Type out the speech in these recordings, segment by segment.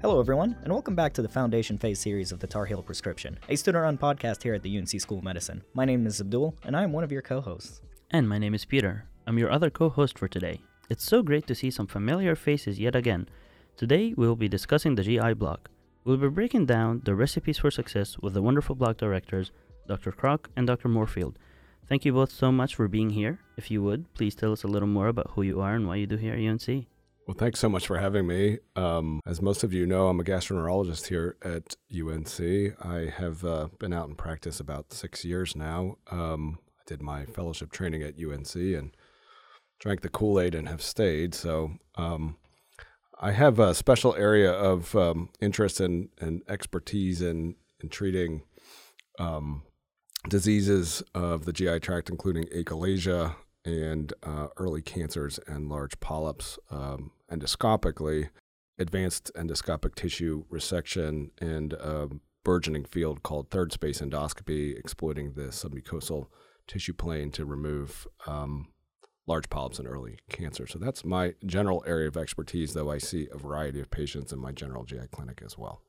Hello, everyone, and welcome back to the Foundation Phase series of the Tar Heel Prescription, a student run podcast here at the UNC School of Medicine. My name is Abdul, and I am one of your co hosts. And my name is Peter. I'm your other co host for today. It's so great to see some familiar faces yet again. Today, we will be discussing the GI block. We'll be breaking down the recipes for success with the wonderful block directors, Dr. Kroch and Dr. Moorefield. Thank you both so much for being here. If you would, please tell us a little more about who you are and why you do here at UNC. Well, thanks so much for having me. Um, as most of you know, I'm a gastroenterologist here at UNC. I have uh, been out in practice about six years now. Um, I did my fellowship training at UNC and drank the Kool Aid and have stayed. So um, I have a special area of um, interest and, expertise in, in treating um, diseases of the GI tract, including achalasia, and uh, early cancers and large polyps um, endoscopically, advanced endoscopic tissue resection, and a burgeoning field called third space endoscopy, exploiting the submucosal tissue plane to remove um, large polyps and early cancer. So that's my general area of expertise, though I see a variety of patients in my general GI clinic as well.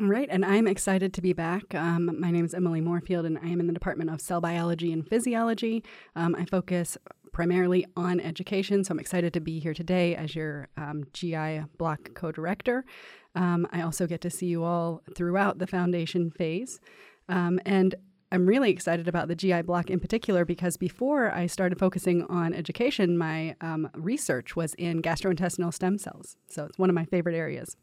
Right, and I'm excited to be back. Um, my name is Emily Moorefield, and I am in the Department of Cell Biology and Physiology. Um, I focus primarily on education, so I'm excited to be here today as your um, GI block co director. Um, I also get to see you all throughout the foundation phase. Um, and I'm really excited about the GI block in particular because before I started focusing on education, my um, research was in gastrointestinal stem cells. So it's one of my favorite areas.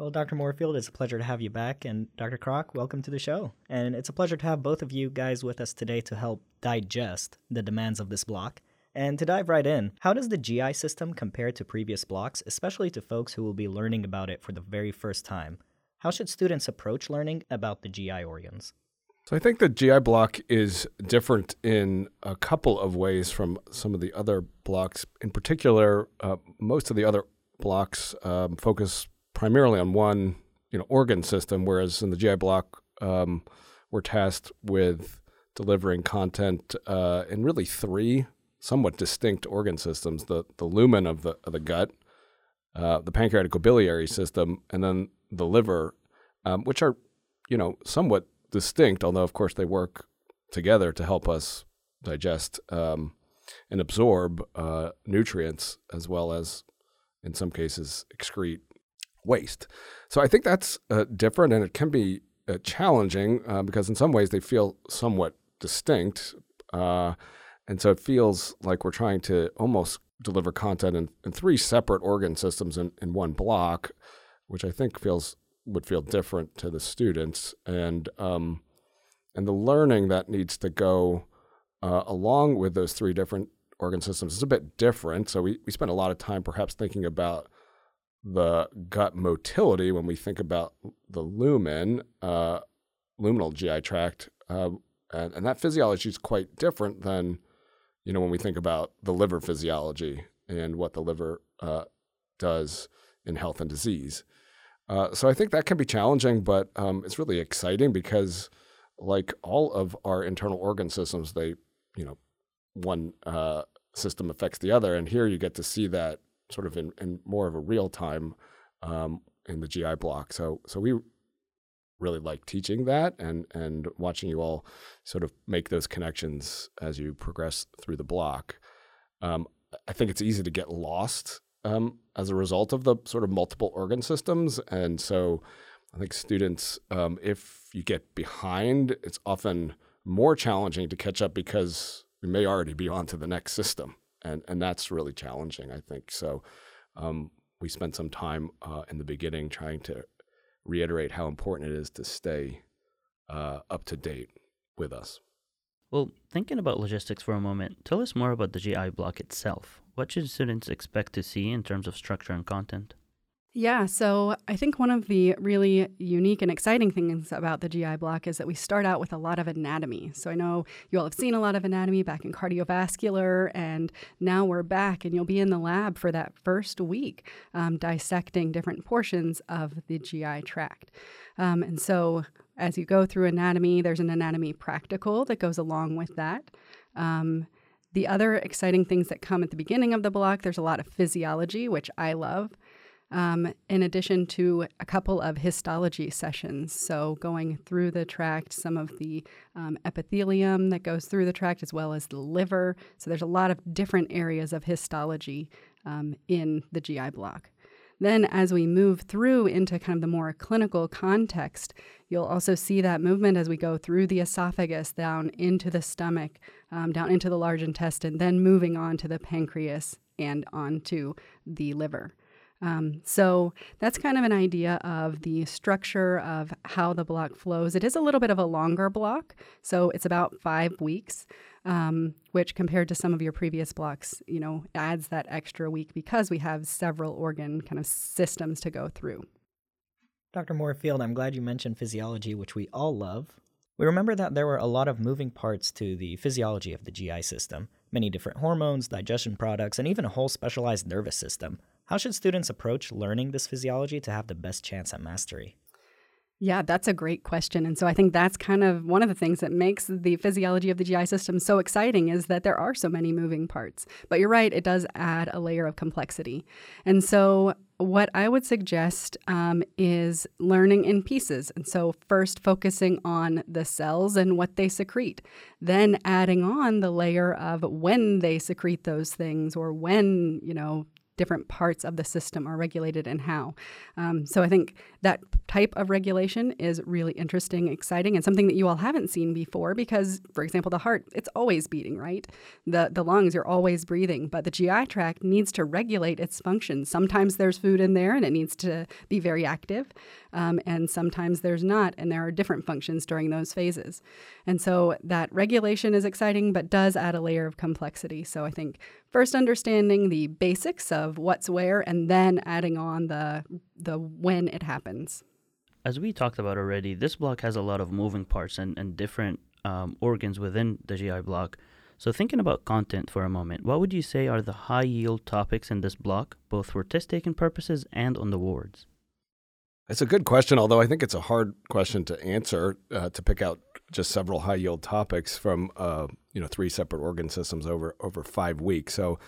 Well, Dr. Moorefield, it's a pleasure to have you back. And Dr. Kroch, welcome to the show. And it's a pleasure to have both of you guys with us today to help digest the demands of this block. And to dive right in, how does the GI system compare to previous blocks, especially to folks who will be learning about it for the very first time? How should students approach learning about the GI organs? So I think the GI block is different in a couple of ways from some of the other blocks. In particular, uh, most of the other blocks um, focus primarily on one you know organ system, whereas in the GI block um, we're tasked with delivering content uh, in really three somewhat distinct organ systems: the the lumen of the of the gut, uh, the pancreatic biliary system, and then the liver, um, which are you know somewhat distinct, although of course they work together to help us digest um, and absorb uh, nutrients as well as in some cases excrete waste. So I think that's uh, different, and it can be uh, challenging uh, because in some ways they feel somewhat distinct, uh, and so it feels like we're trying to almost deliver content in, in three separate organ systems in, in one block, which I think feels would feel different to the students, and um, and the learning that needs to go uh, along with those three different organ systems is a bit different. So we, we spend a lot of time perhaps thinking about the gut motility when we think about the lumen, uh, luminal GI tract, uh, and, and, that physiology is quite different than, you know, when we think about the liver physiology and what the liver uh, does in health and disease. Uh, so I think that can be challenging, but um, it's really exciting because, like all of our internal organ systems, they, you know, one uh, system affects the other, and here you get to see that sort of in, in more of a real time um, in the GI block. So so we really like teaching that and and watching you all sort of make those connections as you progress through the block. Um, I think it's easy to get lost um, as a result of the sort of multiple organ systems, and so I think students, um, if you get behind, it's often more challenging to catch up because we may already be on to the next system and and that's really challenging. I think so. Um, we spent some time uh, in the beginning trying to reiterate how important it is to stay uh, up to date with us. Well, thinking about logistics for a moment, tell us more about the GI block itself. What should students expect to see in terms of structure and content? Yeah, so I think one of the really unique and exciting things about the GI block is that we start out with a lot of anatomy. So I know you all have seen a lot of anatomy back in cardiovascular, and now we're back, and you'll be in the lab for that first week um, dissecting different portions of the GI tract. Um, and so as you go through anatomy, there's an anatomy practical that goes along with that. Um, the other exciting things that come at the beginning of the block, there's a lot of physiology, which I love. Um, in addition to a couple of histology sessions. So, going through the tract, some of the um, epithelium that goes through the tract, as well as the liver. So, there's a lot of different areas of histology um, in the GI block. Then, as we move through into kind of the more clinical context, you'll also see that movement as we go through the esophagus down into the stomach, um, down into the large intestine, then moving on to the pancreas and onto the liver. Um, so that's kind of an idea of the structure of how the block flows. It is a little bit of a longer block, so it's about five weeks, um, which compared to some of your previous blocks, you know, adds that extra week because we have several organ kind of systems to go through. Dr. Moorefield, I'm glad you mentioned physiology, which we all love. We remember that there were a lot of moving parts to the physiology of the GI system many different hormones, digestion products, and even a whole specialized nervous system. How should students approach learning this physiology to have the best chance at mastery? Yeah, that's a great question. And so I think that's kind of one of the things that makes the physiology of the GI system so exciting is that there are so many moving parts. But you're right, it does add a layer of complexity. And so what I would suggest um, is learning in pieces. And so, first focusing on the cells and what they secrete, then adding on the layer of when they secrete those things or when, you know, different parts of the system are regulated and how. Um, so I think that type of regulation is really interesting, exciting, and something that you all haven't seen before because, for example, the heart, it's always beating, right? The, the lungs, you're always breathing, but the GI tract needs to regulate its function. Sometimes there's food in there and it needs to be very active, um, and sometimes there's not, and there are different functions during those phases. And so that regulation is exciting, but does add a layer of complexity. So I think first understanding the basics of what's where and then adding on the the when it happens as we talked about already this block has a lot of moving parts and, and different um, organs within the gi block so thinking about content for a moment what would you say are the high yield topics in this block both for test taking purposes and on the wards it's a good question, although I think it's a hard question to answer uh, to pick out just several high yield topics from uh, you know three separate organ systems over over five weeks. So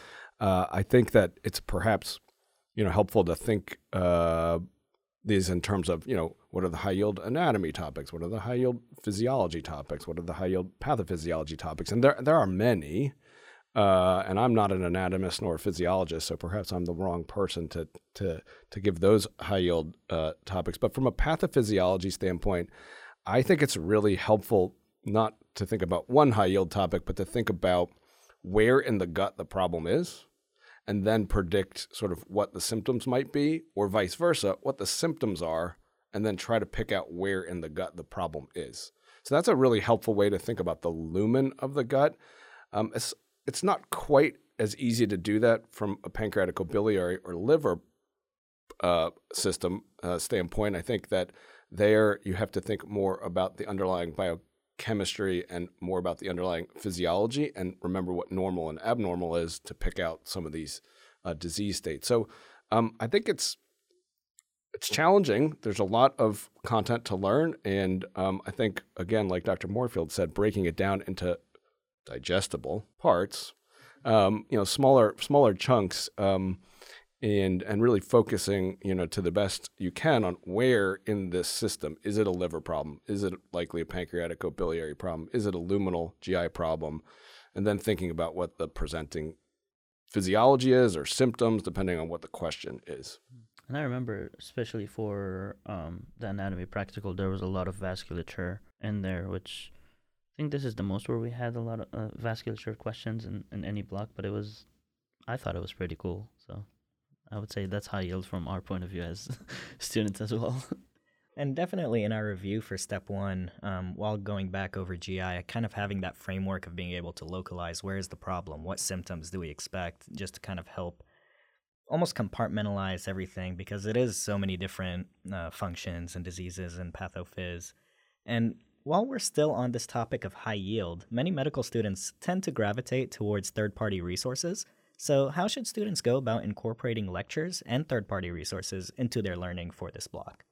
uh, I think that it's perhaps you know helpful to think uh, these in terms of you know what are the high yield anatomy topics, what are the high yield physiology topics, what are the high yield pathophysiology topics, and there there are many. Uh, and I'm not an anatomist nor a physiologist, so perhaps I'm the wrong person to to to give those high yield uh, topics. But from a pathophysiology standpoint, I think it's really helpful not to think about one high yield topic, but to think about where in the gut the problem is, and then predict sort of what the symptoms might be, or vice versa, what the symptoms are, and then try to pick out where in the gut the problem is. So that's a really helpful way to think about the lumen of the gut. Um, it's not quite as easy to do that from a pancreaticobiliary or liver uh, system uh, standpoint. I think that there you have to think more about the underlying biochemistry and more about the underlying physiology and remember what normal and abnormal is to pick out some of these uh, disease states. So um, I think it's it's challenging. There's a lot of content to learn, and um, I think again, like Dr. Moorefield said, breaking it down into digestible parts, um, you know, smaller smaller chunks, um, and and really focusing, you know, to the best you can on where in this system is it a liver problem, is it likely a pancreatic biliary problem, is it a luminal GI problem, and then thinking about what the presenting physiology is or symptoms, depending on what the question is. And I remember, especially for um, the anatomy practical, there was a lot of vasculature in there, which think this is the most where we had a lot of uh, vasculature questions in, in any block, but it was, I thought it was pretty cool. So I would say that's high yield from our point of view as students as well. And definitely in our review for step one, um, while going back over GI, kind of having that framework of being able to localize where is the problem, what symptoms do we expect, just to kind of help almost compartmentalize everything because it is so many different uh, functions and diseases and pathophys. And while we're still on this topic of high yield, many medical students tend to gravitate towards third party resources. So, how should students go about incorporating lectures and third party resources into their learning for this block?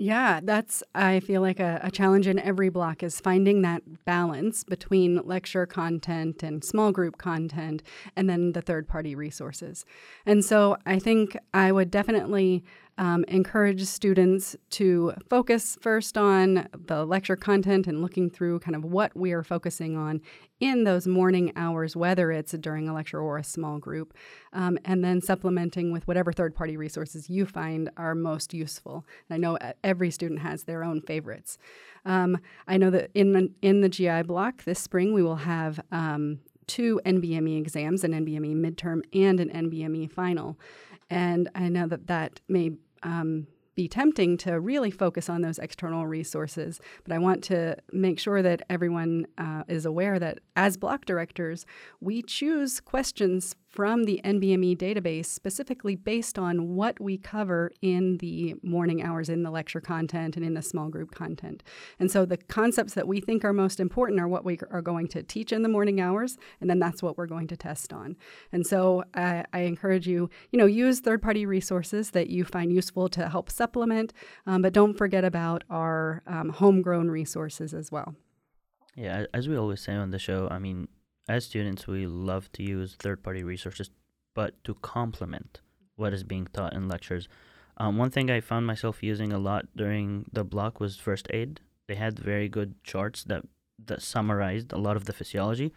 Yeah, that's, I feel like a, a, challenge in every block is finding that balance between lecture content and small group content and then the third party resources. And so I think I would definitely um, encourage students to focus first on the lecture content and looking through kind of what we are focusing on in those morning hours, whether it's during a lecture or a small group, um, and then supplementing with whatever third party resources you find are most useful. And I know every student has their own favorites. Um, I know that in, in the GI block this spring, we will have um, two NBME exams an NBME midterm and an NBME final. And I know that that may um, be tempting to really focus on those external resources. But I want to make sure that everyone uh, is aware that as block directors, we choose questions from the NBME database specifically based on what we cover in the morning hours in the lecture content and in the small group content. And so the concepts that we think are most important are what we are going to teach in the morning hours, and then that's what we're going to test on. And so I, I encourage you, you know, use third-party resources that you find useful to help supplement, um, but don't forget about our um, homegrown resources as well. Yeah, as we always say on the show, I mean, as students, we love to use third party resources, but to complement what is being taught in lectures. Um, one thing I found myself using a lot during the block was first aid. They had very good charts that, that summarized a lot of the physiology,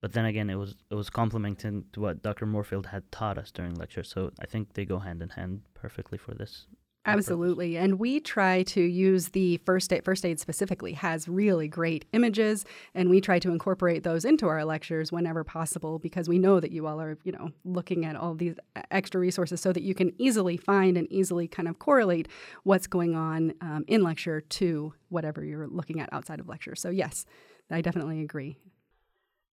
but then again, it was it was complementing to what Dr. Moorefield had taught us during lecture. So I think they go hand in hand perfectly for this Absolutely. And we try to use the first aid, first aid specifically has really great images and we try to incorporate those into our lectures whenever possible because we know that you all are, you know, looking at all these extra resources so that you can easily find and easily kind of correlate what's going on um, in lecture to whatever you're looking at outside of lecture. So yes, I definitely agree.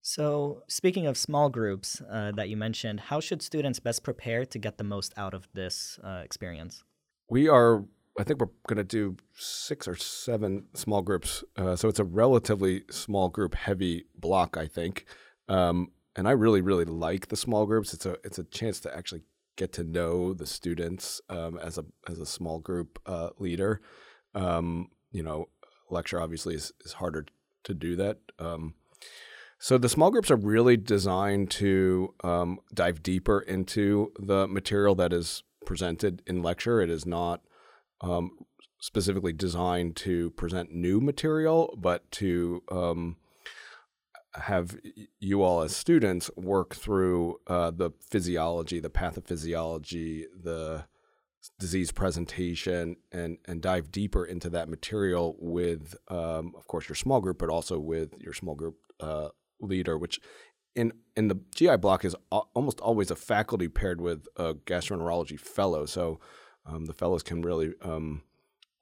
So, speaking of small groups uh, that you mentioned, how should students best prepare to get the most out of this uh, experience? We are I think we're going to do six or seven small groups. Uh, so it's a relatively small group heavy block, I think. Um, and I really, really like the small groups. It's a it's a chance to actually get to know the students um, as a as a small group uh, leader. Um, you know, lecture obviously is, is harder to do that. Um, so the small groups are really designed to um, dive deeper into the material that is presented in lecture. It is not um, specifically designed to present new material, but to um, have you all as students work through uh, the physiology, the pathophysiology, the disease presentation, and and dive deeper into that material with, um, of course, your small group, but also with your small group uh, leader, which in in the GI block is almost always a faculty paired with a gastroenterology fellow. So um, the fellows can really um,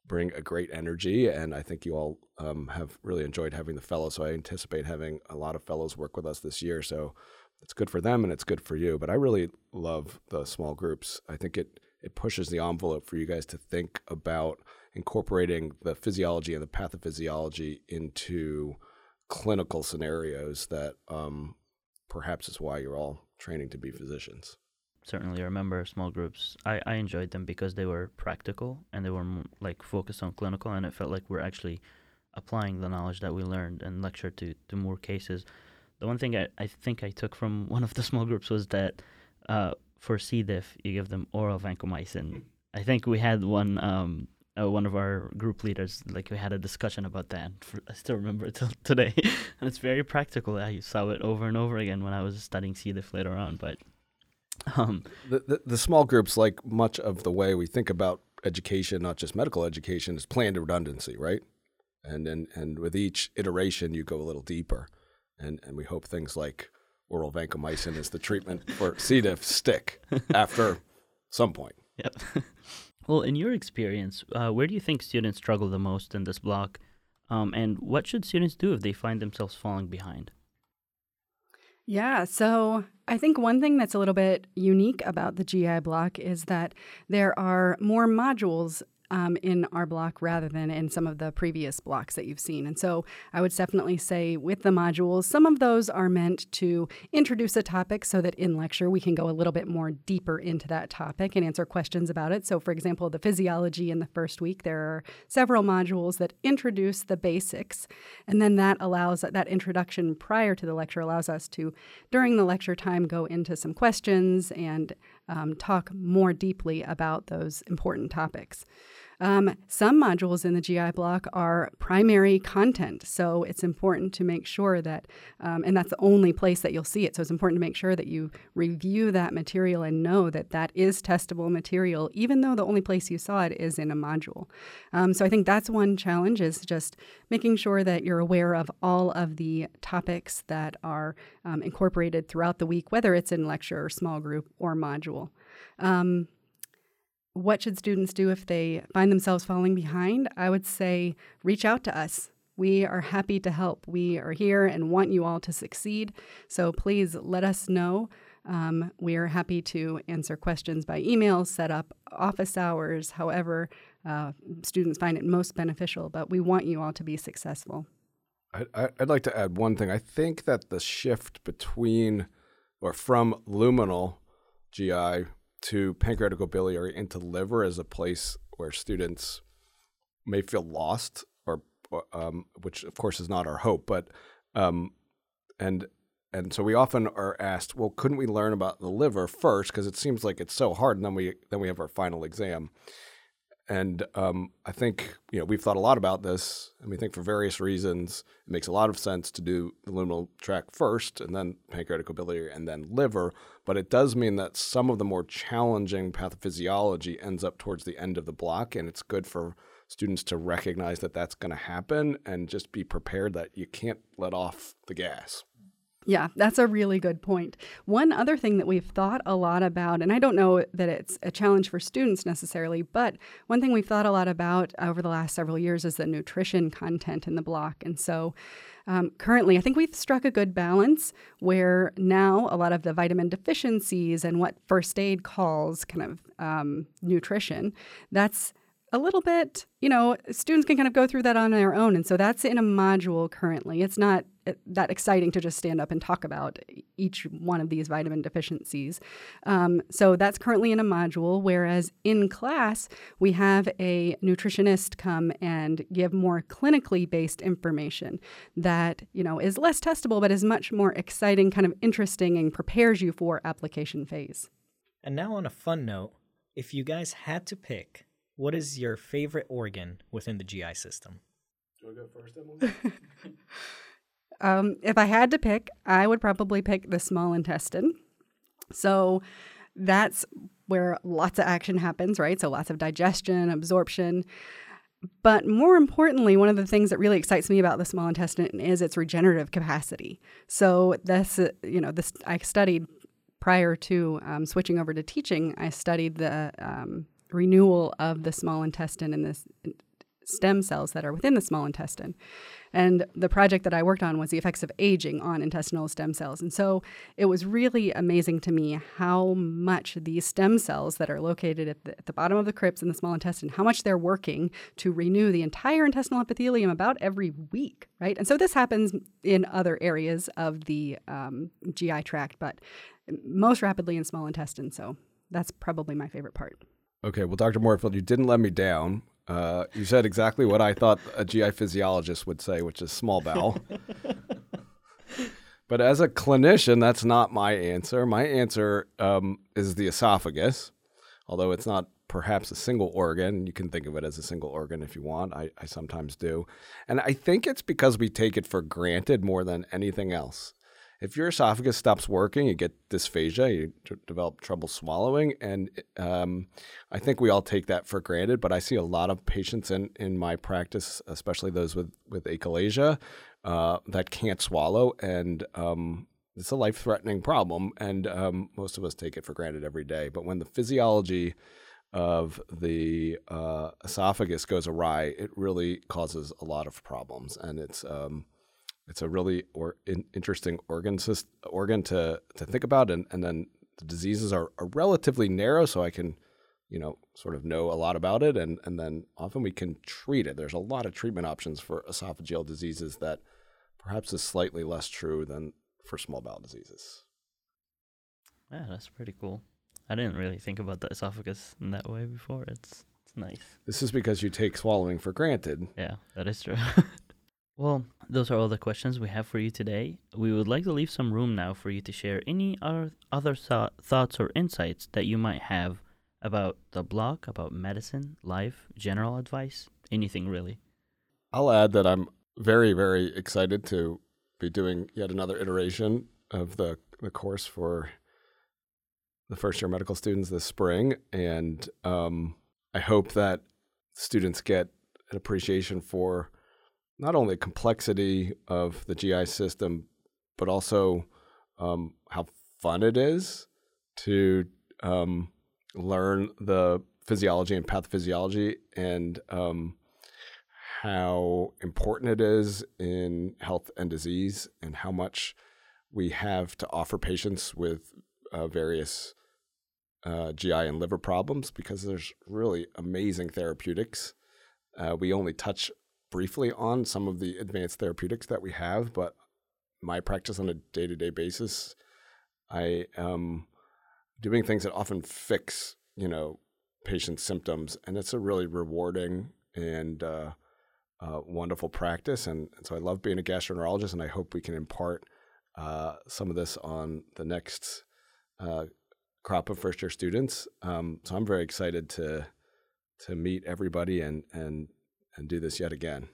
bring a great energy, and I think you all um, have really enjoyed having the fellows. So I anticipate having a lot of fellows work with us this year. So it's good for them and it's good for you. But I really love the small groups. I think it it pushes the envelope for you guys to think about incorporating the physiology and the pathophysiology into clinical scenarios that um, perhaps is why you're all training to be physicians. Certainly, I remember small groups. I, I enjoyed them because they were practical and they were like focused on clinical, and it felt like we're actually applying the knowledge that we learned and lecture to, to more cases. The one thing I, I think I took from one of the small groups was that uh, for C. diff, you give them oral vancomycin. I think we had one um, uh, one of our group leaders, like we had a discussion about that. For, I still remember it till today, and it's very practical. I saw it over and over again when I was studying C. diff later on. But um, the, the, the small groups, like much of the way we think about education, not just medical education, is planned redundancy, right? And and and with each iteration, you go a little deeper, and and we hope things like oral vancomycin is the treatment for C. diff stick after some point. Yep. Well, in your experience, uh, where do you think students struggle the most in this block? Um, and what should students do if they find themselves falling behind? Yeah, so I think one thing that's a little bit unique about the GI block is that there are more modules um, in our block rather than in some of the previous blocks that you've seen. And so I would definitely say with the modules, some of those are meant to introduce a topic so that in lecture we can go a little bit more deeper into that topic and answer questions about it. So, for example, the physiology in the first week, there are several modules that introduce the basics. And then that allows that introduction prior to the lecture allows us to, during the lecture time, go into some questions and um, talk more deeply about those important topics. Um, some modules in the GI block are primary content, so it's important to make sure that, um, and that's the only place that you'll see it. So it's important to make sure that you review that material and know that that is testable material, even though the only place you saw it is in a module. Um, so I think that's one challenge is just making sure that you're aware of all of the topics that are um, incorporated throughout the week, whether it's in lecture or small group or module. Um, what should students do if they find themselves falling behind? I would say reach out to us. We are happy to help. We are here and want you all to succeed. So please let us know. Um, we are happy to answer questions by email, set up office hours, however uh, students find it most beneficial. But we want you all to be successful. I, would like to add one thing. I think that the shift between or from luminal GI to pancreatico biliary into liver as a place where students may feel lost, or, um, which of course is not our hope, but um, and and so we often are asked, well, couldn't we learn about the liver first because it seems like it's so hard, and then we then we have our final exam. And um, I think you know we've thought a lot about this, and we think for various reasons it makes a lot of sense to do the luminal tract first, and then pancreatic pancreaticobiliary, and then liver. But it does mean that some of the more challenging pathophysiology ends up towards the end of the block, and it's good for students to recognize that that's going to happen and just be prepared that you can't let off the gas. Yeah, that's a really good point. One other thing that we've thought a lot about, and I don't know that it's a challenge for students necessarily, but one thing we've thought a lot about over the last several years is the nutrition content in the block. And so um, currently, I think we've struck a good balance where now a lot of the vitamin deficiencies and what first aid calls kind of um, nutrition, that's a little bit, you know, students can kind of go through that on their own. And so that's in a module currently. It's not uh, that exciting to just stand up and talk about each one of these vitamin deficiencies. Um, so that's currently in a module, whereas in class, we have a nutritionist come and give more clinically based information that, you know, is less testable, but is much more exciting, kind of interesting, and prepares you for application phase. And now on a fun note, if you guys had to pick what is your favorite organ within the GI system? Do you want to go first, Emily? um, if I had to pick, I would probably pick the small intestine. So that's where lots of action happens, right? So lots of digestion, absorption. But more importantly, one of the things that really excites me about the small intestine is its regenerative capacity. So this, uh, you know, this I studied prior to um, switching over to teaching. I studied the um, renewal of the small intestine and the stem cells that are within the small intestine. And the project that I worked on was the effects of aging on intestinal stem cells. And so it was really amazing to me how much these stem cells that are located at the, at the bottom of the crypts in the small intestine, how much they're working to renew the entire intestinal epithelium about every week, right? And so this happens in other areas of the um, GI tract, but most rapidly in small intestine. So that's probably my favorite part. Okay, well, Dr. Moorefield, you didn't let me down. Uh, you said exactly what I thought a GI physiologist would say, which is small bowel. but as a clinician, that's not my answer. My answer um, is the esophagus, although it's not perhaps a single organ. You can think of it as a single organ if you want. I, I sometimes do. And I think it's because we take it for granted more than anything else if your esophagus stops working, you get dysphagia, you develop trouble swallowing, and um, I think we all take that for granted. But I see a lot of patients in in my practice, especially those with with achalasia, uh, that can't swallow, and um, it's a life threatening problem. And um, most of us take it for granted every day. But when the physiology of the uh, esophagus goes awry, it really causes a lot of problems, and it's um, it's a really or, in, interesting organ organ to to think about, and and then the diseases are, are relatively narrow, so I can you know, sort of know a lot about it, and and then often we can treat it. There's a lot of treatment options for esophageal diseases that perhaps is slightly less true than for small bowel diseases. Yeah, that's pretty cool. I didn't really think about the esophagus in that way before. It's it's nice. This is because you take swallowing for granted. Yeah, that is true. well, those are all the questions we have for you today. We would like to leave some room now for you to share any other other th- thoughts or insights that you might have about the block, about medicine, life, general advice, anything really. I'll add that I'm very, very excited to be doing yet another iteration of the, the course for the first year medical students this spring. And um, I hope that students get an appreciation for not only the complexity of the GI system, but also um, how fun it is to um, learn the physiology and pathophysiology and um, how important it is in health and disease and how much we have to offer patients with uh, various uh, GI and liver problems because there's really amazing therapeutics. Uh, we only touch briefly on some of the advanced therapeutics that we have, but my practice on a day to day basis, I am doing things that often fix, you know, patients' symptoms, and it's a really rewarding and uh, uh, wonderful practice. And, and, so I love being a gastroenterologist, and I hope we can impart uh, some of this on the next uh, crop of first year students. Um, so I'm very excited to to meet everybody and and and do this yet again.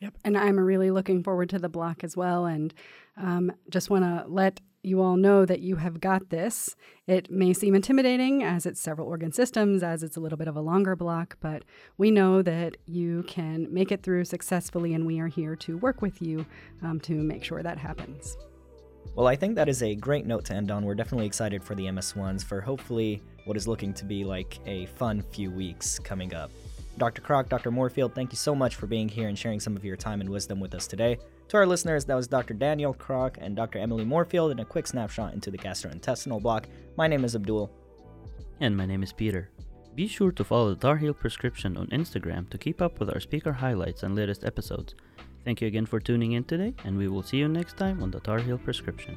Yep, and I'm really looking forward to the block as well, and um, just want to let you all know that you have got this. It may seem intimidating as it's several organ systems, as it's a little bit of a longer block, but we know that you can make it through successfully, and we are here to work with you um, to make sure that happens. Well, I think that is a great note to end on. We're definitely excited for the MS1s for hopefully what is looking to be like a fun few weeks coming up. Dr. Kroch, Dr. Moorefield, thank you so much for being here and sharing some of your time and wisdom with us today. To our listeners, that was Dr. Daniel Kroch and Dr. Emily Moorefield in a quick snapshot into the gastrointestinal block. My name is Abdul. And my name is Peter. Be sure to follow the Tar Heel Prescription on Instagram to keep up with our speaker highlights and latest episodes. Thank you again for tuning in today, and we will see you next time on the Tar Heel Prescription.